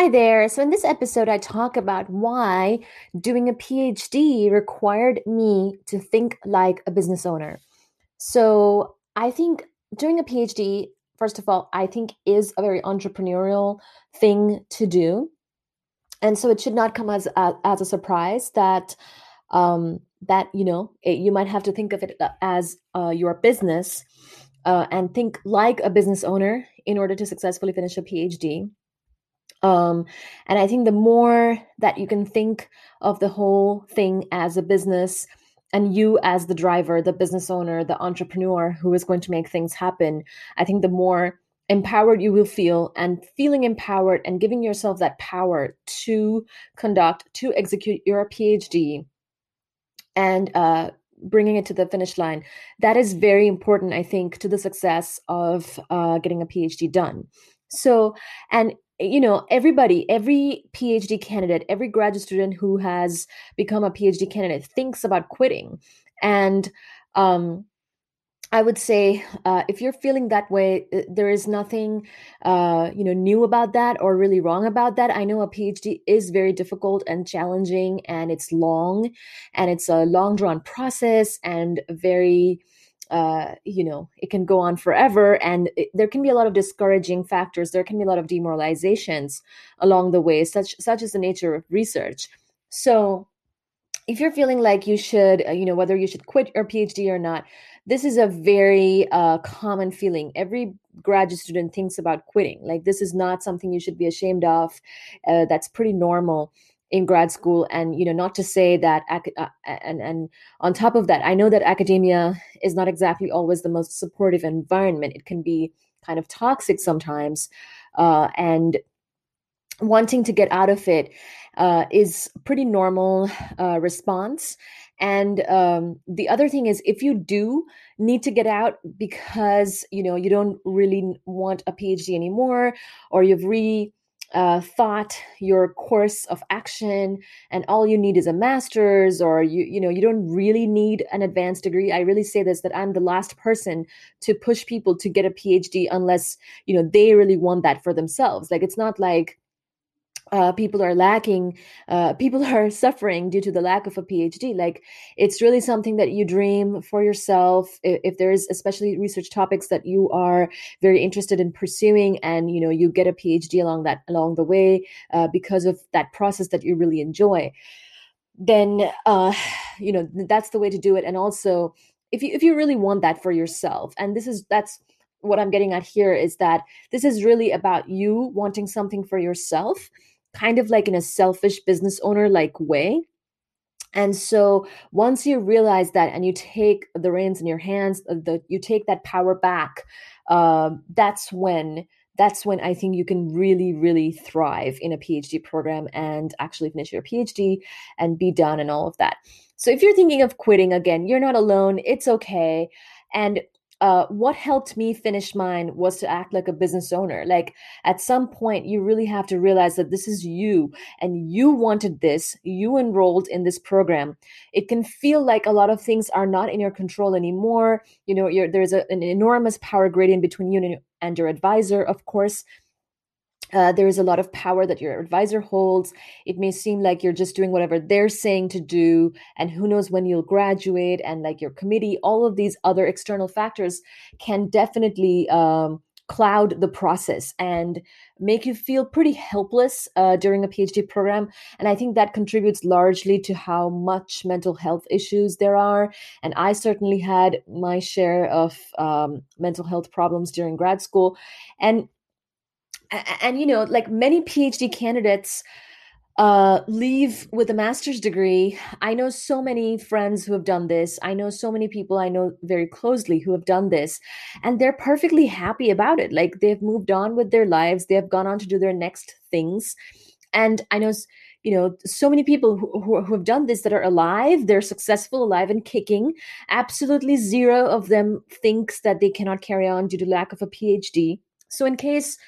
Hi there. So, in this episode, I talk about why doing a PhD required me to think like a business owner. So, I think doing a PhD, first of all, I think is a very entrepreneurial thing to do. And so, it should not come as a, as a surprise that um, that you know it, you might have to think of it uh, as uh, your business uh, and think like a business owner in order to successfully finish a PhD um, and I think the more that you can think of the whole thing as a business and you as the driver, the business owner, the entrepreneur who is going to make things happen, I think the more empowered you will feel and feeling empowered and giving yourself that power to conduct, to execute your PhD and uh, bringing it to the finish line. That is very important, I think, to the success of uh, getting a PhD done. So, and you know everybody every phd candidate every graduate student who has become a phd candidate thinks about quitting and um, I would say uh, if you're feeling that way, uh, there is nothing, uh, you know, new about that or really wrong about that. I know a PhD is very difficult and challenging, and it's long, and it's a long drawn process and very uh, you know it can go on forever and it, there can be a lot of discouraging factors there can be a lot of demoralizations along the way such such is the nature of research. So if you're feeling like you should uh, you know whether you should quit your phd or not this is a very uh, common feeling. Every graduate student thinks about quitting. Like this is not something you should be ashamed of uh, that's pretty normal in grad school and you know not to say that uh, and and on top of that i know that academia is not exactly always the most supportive environment. It can be kind of toxic sometimes uh, and wanting to get out of it uh, is pretty normal uh, response. And um, the other thing is if you do need to get out because you know you don't really want a phd anymore or you've re uh, thought your course of action and all you need is a master's or you you know you don't really need an advanced degree. I really say this that i'm the last person to push people to get a phd unless you know they really want that for themselves. Like it's not like uh, people are lacking uh, people are suffering due to the lack of a phd like it's really something that you dream for yourself. If, if there's especially research topics that you are very interested in pursuing and you know you get a phd along that along the way uh, because of that process that you really enjoy then uh, you know that's the way to do it. And also if you if you really want that for yourself and this is that's what i'm getting at here is that this is really about you wanting something for yourself kind of like in a selfish business owner like way. And so once you realize that and you take the reins in your hands, uh, the you take that power back, uh, that's when that's when I think you can really, really thrive in a PhD program and actually finish your PhD and be done and all of that. So if you're thinking of quitting again, you're not alone. It's okay. And uh, what helped me finish mine was to act like a business owner. Like at some point, you really have to realize that this is you and you wanted this, you enrolled in this program. It can feel like a lot of things are not in your control anymore. You know, there's a, an enormous power gradient between you and, and your advisor, of course. Uh, there is a lot of power that your advisor holds. It may seem like you're just doing whatever they're saying to do, and who knows when you'll graduate, and like your committee, all of these other external factors can definitely um, cloud the process and make you feel pretty helpless uh, during a PhD program. And I think that contributes largely to how much mental health issues there are. And I certainly had my share of um, mental health problems during grad school. And and you know like many phd candidates uh, leave with a master's degree. I know so many friends who have done this. I know so many people I know very closely who have done this, and they're perfectly happy about it. Like they've moved on with their lives, they have gone on to do their next things. And I know, you know, so many people who, who, who have done this that are alive, they're successful, alive and kicking. Absolutely zero of them thinks that they cannot carry on due to lack of a PhD. So, in case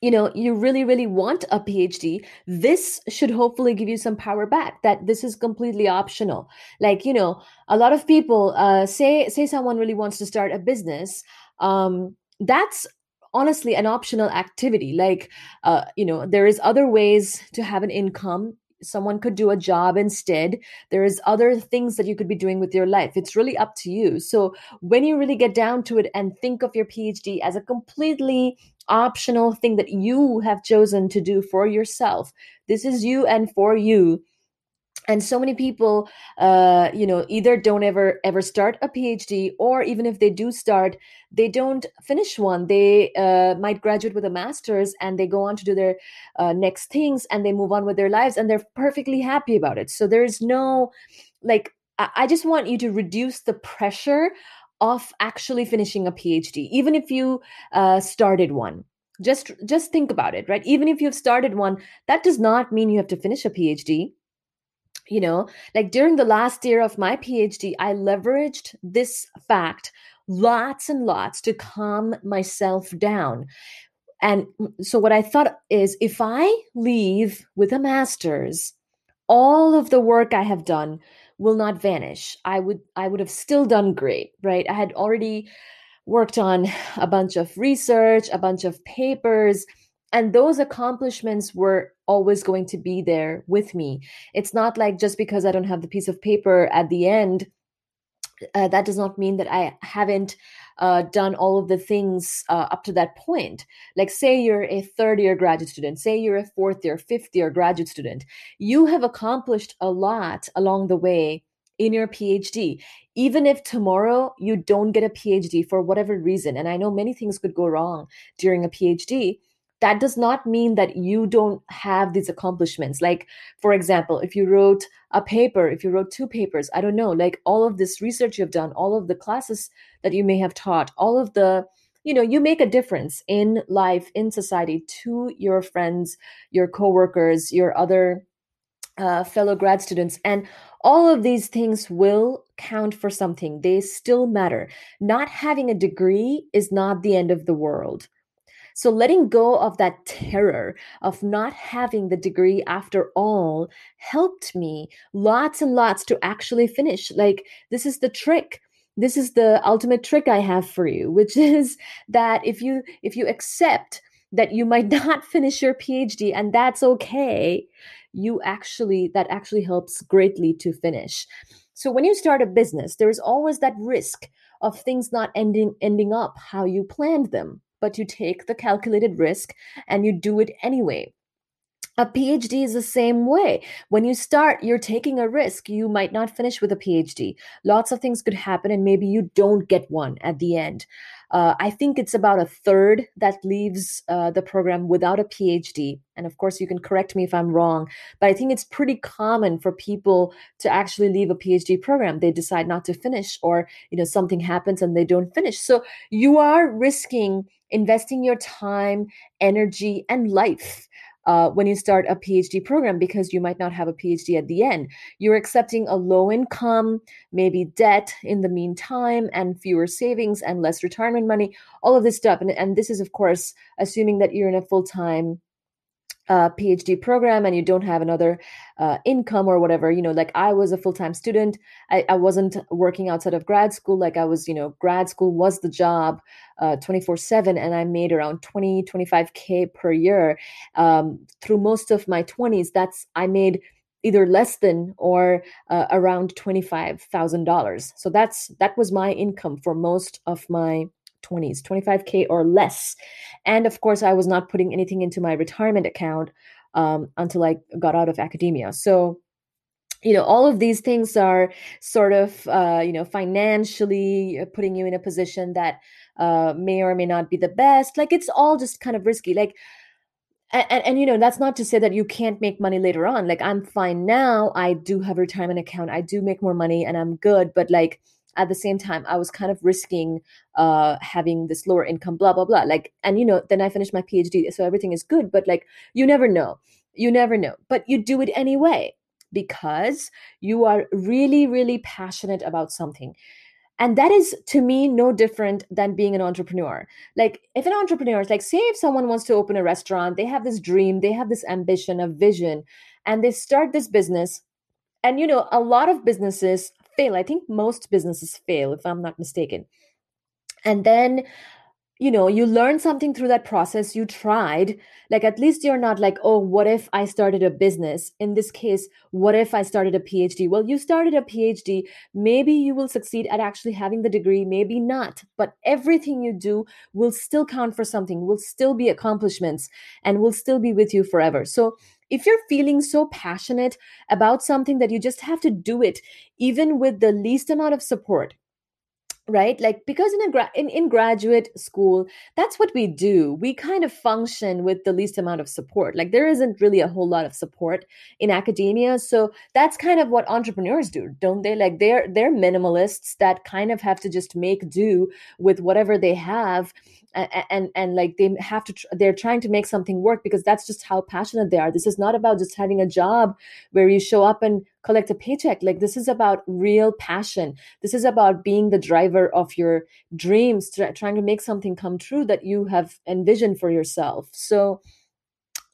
you know you really really want a phd this should hopefully give you some power back that this is completely optional. Like you know a lot of people uh, say say someone really wants to start a business um, that's honestly an optional activity. Like uh, you know there is other ways to have an income. Someone could do a job instead. There's other things that you could be doing with your life. It's really up to you. So when you really get down to it and think of your phd as a completely optional thing that you have chosen to do for yourself. This is you and for you. And so many people uh, you know either don't ever ever start a phd or even if they do start they don't finish one. They uh, might graduate with a master's and they go on to do their uh, next things and they move on with their lives and they're perfectly happy about it. So there's no like I, I just want you to reduce the pressure of actually finishing a phd even if you uh, started one. Just just think about it right? Even if you've started one that does not mean you have to finish a phd you know like during the last year of my phd i leveraged this fact lots and lots to calm myself down. And so what i thought is if i leave with a master's all of the work i have done will not vanish. I would i would have still done great right? I had already worked on a bunch of research a bunch of papers and those accomplishments were always going to be there with me. It's not like just because i don't have the piece of paper at the end uh, that does not mean that i haven't uh, done all of the things uh, up to that point. Like say you're a third year graduate student say you're a fourth year fifth year graduate student you have accomplished a lot along the way in your phd even if tomorrow you don't get a phd for whatever reason and i know many things could go wrong during a phd that does not mean that you don't have these accomplishments. Like for example if you wrote a paper if you wrote two papers i don't know like all of this research you've done all of the classes that you may have taught all of the you know you make a difference in life in society to your friends your coworkers your other uh, fellow grad students and all of these things will count for something. They still matter. Not having a degree is not the end of the world so letting go of that terror of not having the degree after all helped me lots and lots to actually finish. Like, this is the trick. This is the ultimate trick i have for you which is that if you if you accept that you might not finish your phd and that's okay you actually that actually helps greatly to finish. So when you start a business there's always that risk of things not ending ending up how you planned them but you take the calculated risk and you do it anyway. A PhD is the same way. When you start, you're taking a risk. You might not finish with a PhD. Lots of things could happen, and maybe you don't get one at the end. Uh, I think it's about a third that leaves uh, the program without a PhD. And of course, you can correct me if I'm wrong, but I think it's pretty common for people to actually leave a PhD program. They decide not to finish, or you know something happens and they don't finish. So you are risking investing your time, energy, and life uh, when you start a PhD program because you might not have a PhD at the end. You're accepting a low income, maybe debt in the meantime, and fewer savings and less retirement money, all of this stuff. And, and this is, of course, assuming that you're in a full time uh, PhD program and you don't have another uh, income or whatever, you know, like I was a full time student. I, I wasn't working outside of grad school. Like I was, you know, grad school was the job uh, 24 7 and I made around 20, 25K per year um, through most of my 20s. That's, I made either less than or uh, around $25,000. So that's, that was my income for most of my 20s, 25K or less. And of course, I was not putting anything into my retirement account um, until I got out of academia. So, you know, all of these things are sort of, uh, you know, financially putting you in a position that uh, may or may not be the best. Like it's all just kind of risky. Like, and, and, you know that's not to say that you can't make money later on like i'm fine now i do have a retirement account i do make more money and i'm good but like at the same time i was kind of risking uh having this lower income blah blah blah like and you know then i finished my phd so everything is good but like you never know you never know but you do it anyway because you are really really passionate about something and that is to me no different than being an entrepreneur like if an entrepreneur is like say if someone wants to open a restaurant they have this dream they have this ambition a vision and they start this business and you know a lot of businesses fail. I think most businesses fail, if I'm not mistaken. And then you know you learn something through that process. You tried. Like at least you're not like oh what if i started a business? In this case what if i started a phd well you started a phd maybe you will succeed at actually having the degree maybe not but everything you do will still count for something will still be accomplishments and will still be with you forever. So if you're feeling so passionate about something that you just have to do it even with the least amount of support right? Like because in a gra- in, in graduate school that's what we do. We kind of function with the least amount of support. Like there isn't really a whole lot of support in academia so that's kind of what entrepreneurs do don't they? Like they're they're minimalists that kind of have to just make do with whatever they have and and, like they have to they're trying to make something work because that's just how passionate they are. This is not about just having a job where you show up and collect a paycheck. Like this is about real passion. This is about being the driver of your dreams trying to make something come true that you have envisioned for yourself. So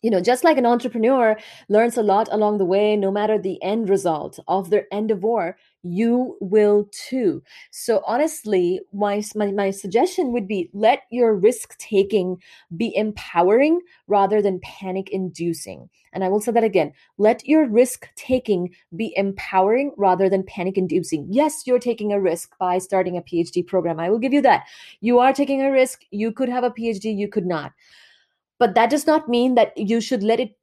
you know, just like an entrepreneur learns a lot along the way, no matter the end result of their endeavor, you will too. So honestly, my, my, my suggestion would be let your risk taking be empowering rather than panic inducing. And I will say that again. Let your risk taking be empowering rather than panic inducing. Yes, you're taking a risk by starting a PhD program. I will give you that. You are taking a risk. You could have a PhD, you could not but that does not mean that you should let it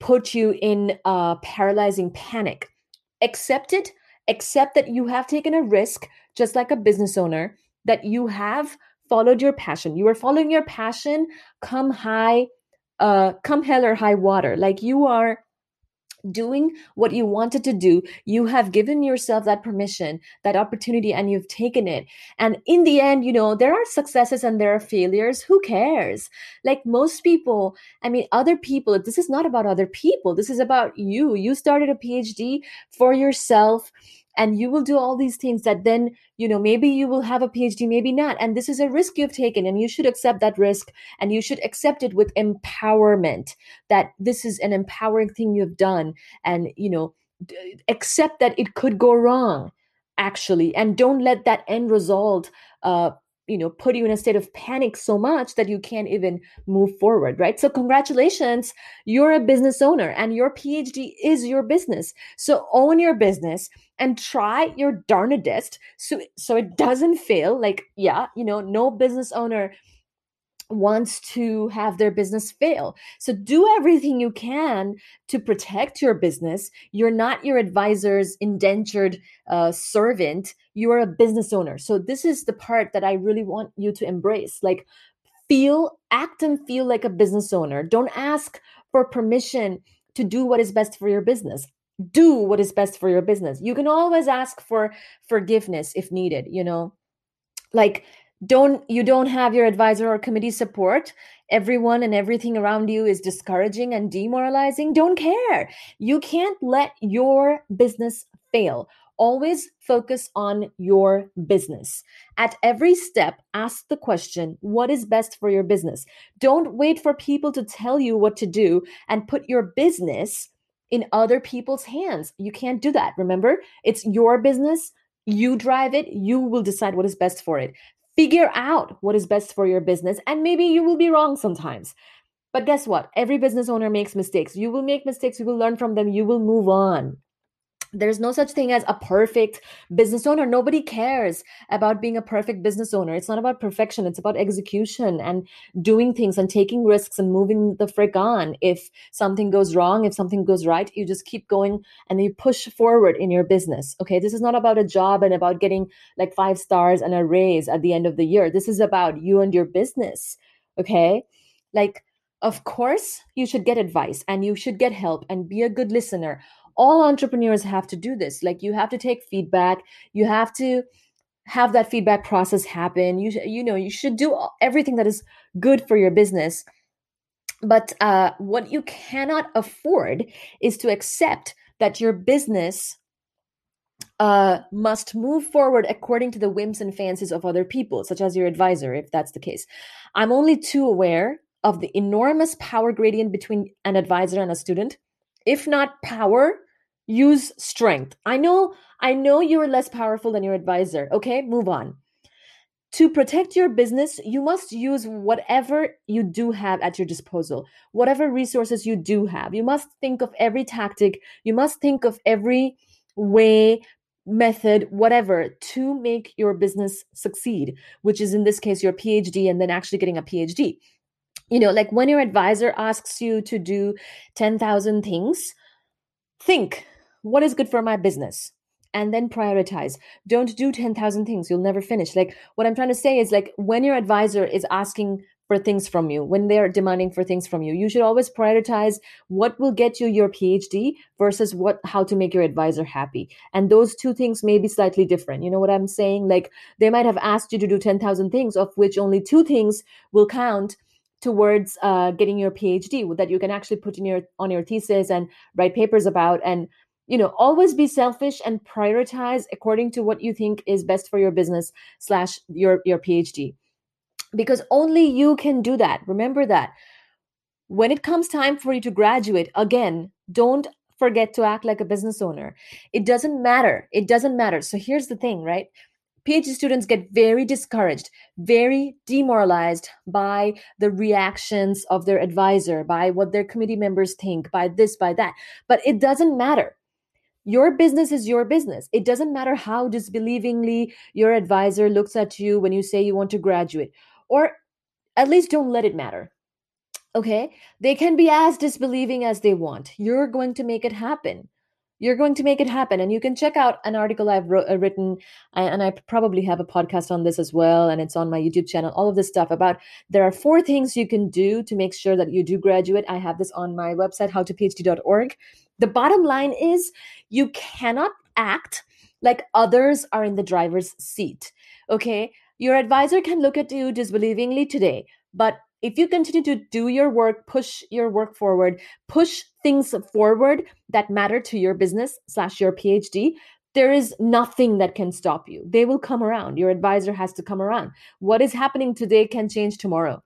put you in a paralyzing panic. Accept it, accept that you have taken a risk, just like a business owner, that you have followed your passion. You are following your passion, come high, uh, come hell or high water. Like you are doing what you wanted to do you have given yourself that permission that opportunity and you've taken it. And in the end you know there are successes and there are failures. Who cares? Like most people i mean other people this is not about other people. This is about you. You started a phd for yourself and you will do all these things that then you know maybe you will have a phd maybe not and this is a risk you've taken and you should accept that risk and you should accept it with empowerment that this is an empowering thing you've done and you know accept that it could go wrong actually and don't let that end result uh, you know put you in a state of panic so much that you can't even move forward right? So congratulations you're a business owner and your phd is your business. So own your business and try your darnedest so so it doesn't fail. Like yeah you know no business owner wants to have their business fail. So do everything you can to protect your business. You're not your advisor's indentured uh, servant. You are a business owner. So this is the part that I really want you to embrace. Like feel, act and feel like a business owner. Don't ask for permission to do what is best for your business. Do what is best for your business. You can always ask for forgiveness if needed, you know. Like don't you don't have your advisor or committee support. Everyone and everything around you is discouraging and demoralizing. Don't care. You can't let your business fail. Always focus on your business. At every step ask the question what is best for your business? Don't wait for people to tell you what to do and put your business in other people's hands. You can't do that. Remember it's your business. You drive it. You will decide what is best for it figure out what is best for your business and maybe you will be wrong sometimes. But guess what? Every business owner makes mistakes. You will make mistakes. You will learn from them. You will move on there's no such thing as a perfect business owner. Nobody cares about being a perfect business owner. It's not about perfection. It's about execution and doing things and taking risks and moving the frick on. If something goes wrong if something goes right you just keep going and you push forward in your business okay? This is not about a job and about getting like five stars and a raise at the end of the year. This is about you and your business okay? Like of course you should get advice and you should get help and be a good listener all entrepreneurs have to do this like you have to take feedback you have to have that feedback process happen you you know you should do everything that is good for your business but uh, what you cannot afford is to accept that your business uh, must move forward according to the whims and fancies of other people, such as your advisor, if that's the case. I'm only too aware of the enormous power gradient between an advisor and a student. If not power, use strength. I know i know you're less powerful than your advisor okay? Move on. To protect your business, you must use whatever you do have at your disposal, whatever resources you do have. You must think of every tactic, you must think of every way, method, whatever, to make your business succeed, which is in this case your PhD and then actually getting a PhD. You know, like when your advisor asks you to do 10,000 things, think what is good for my business? and then prioritize. Don't do 10,000 things. You'll never finish. Like what I'm trying to say is like when your advisor is asking for things from you, when they're demanding for things from you, you should always prioritize what will get you your PhD versus what how to make your advisor happy. And those two things may be slightly different. You know what I'm saying? Like they might have asked you to do 10,000 things of which only two things will count towards uh, getting your phd that you can actually put in your on your thesis and write papers about and you know always be selfish and prioritize according to what you think is best for your business slash your your phd because only you can do that. Remember that. When it comes time for you to graduate again don't forget to act like a business owner. It doesn't matter. It doesn't matter. So here's the thing right? PhD students get very discouraged, very demoralized by the reactions of their advisor, by what their committee members think, by this, by that. But it doesn't matter your business is your business. It doesn't matter how disbelievingly your advisor looks at you when you say you want to graduate, or at least don't let it matter. Okay? They can be as disbelieving as they want. You're going to make it happen you're going to make it happen and you can check out an article i've wrote, uh, written and i probably have a podcast on this as well and it's on my youtube channel all of this stuff about there are four things you can do to make sure that you do graduate i have this on my website howtophd.org the bottom line is you cannot act like others are in the driver's seat okay? Your advisor can look at you disbelievingly today but if you continue to do your work push your work forward push things forward that matter to your business slash your phd there is nothing that can stop you. They will come around. Your advisor has to come around. What is happening today can change tomorrow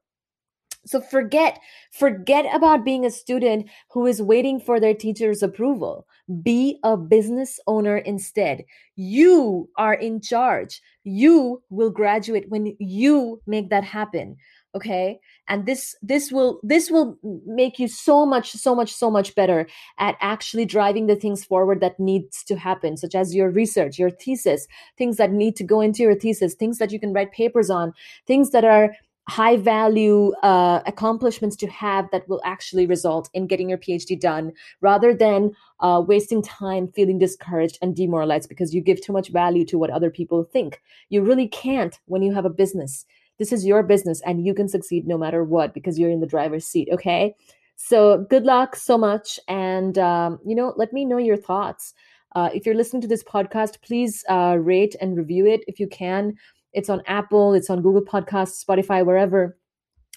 so forget forget about being a student who is waiting for their teacher's approval. Be a business owner instead. You are in charge. You will graduate when you make that happen okay and this this will this will make you so much so much so much better at actually driving the things forward that needs to happen such as your research your thesis things that need to go into your thesis things that you can write papers on things that are high value uh, accomplishments to have that will actually result in getting your phd done rather than uh, wasting time feeling discouraged and demoralized because you give too much value to what other people think you really can't when you have a business this is your business and you can succeed no matter what because you're in the driver's seat. Okay. So good luck so much. And, um, you know, let me know your thoughts. Uh, if you're listening to this podcast, please uh, rate and review it if you can. It's on Apple, it's on Google Podcasts, Spotify, wherever.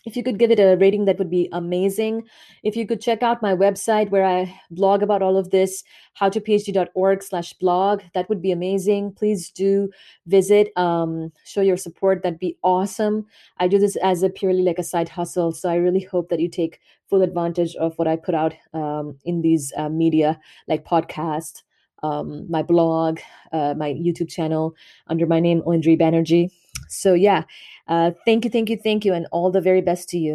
If you could give it a rating that would be amazing. If you could check out my website where i blog about all of this howtophd.org slash blog that would be amazing. Please do visit um, show your support that'd be awesome. I do this as a purely like a side hustle so i really hope that you take full advantage of what i put out um, in these uh, media like podcast um, my blog uh, my youtube channel under my name Oindri Banerjee so yeah uh, thank you, thank you, thank you, and all the very best to you.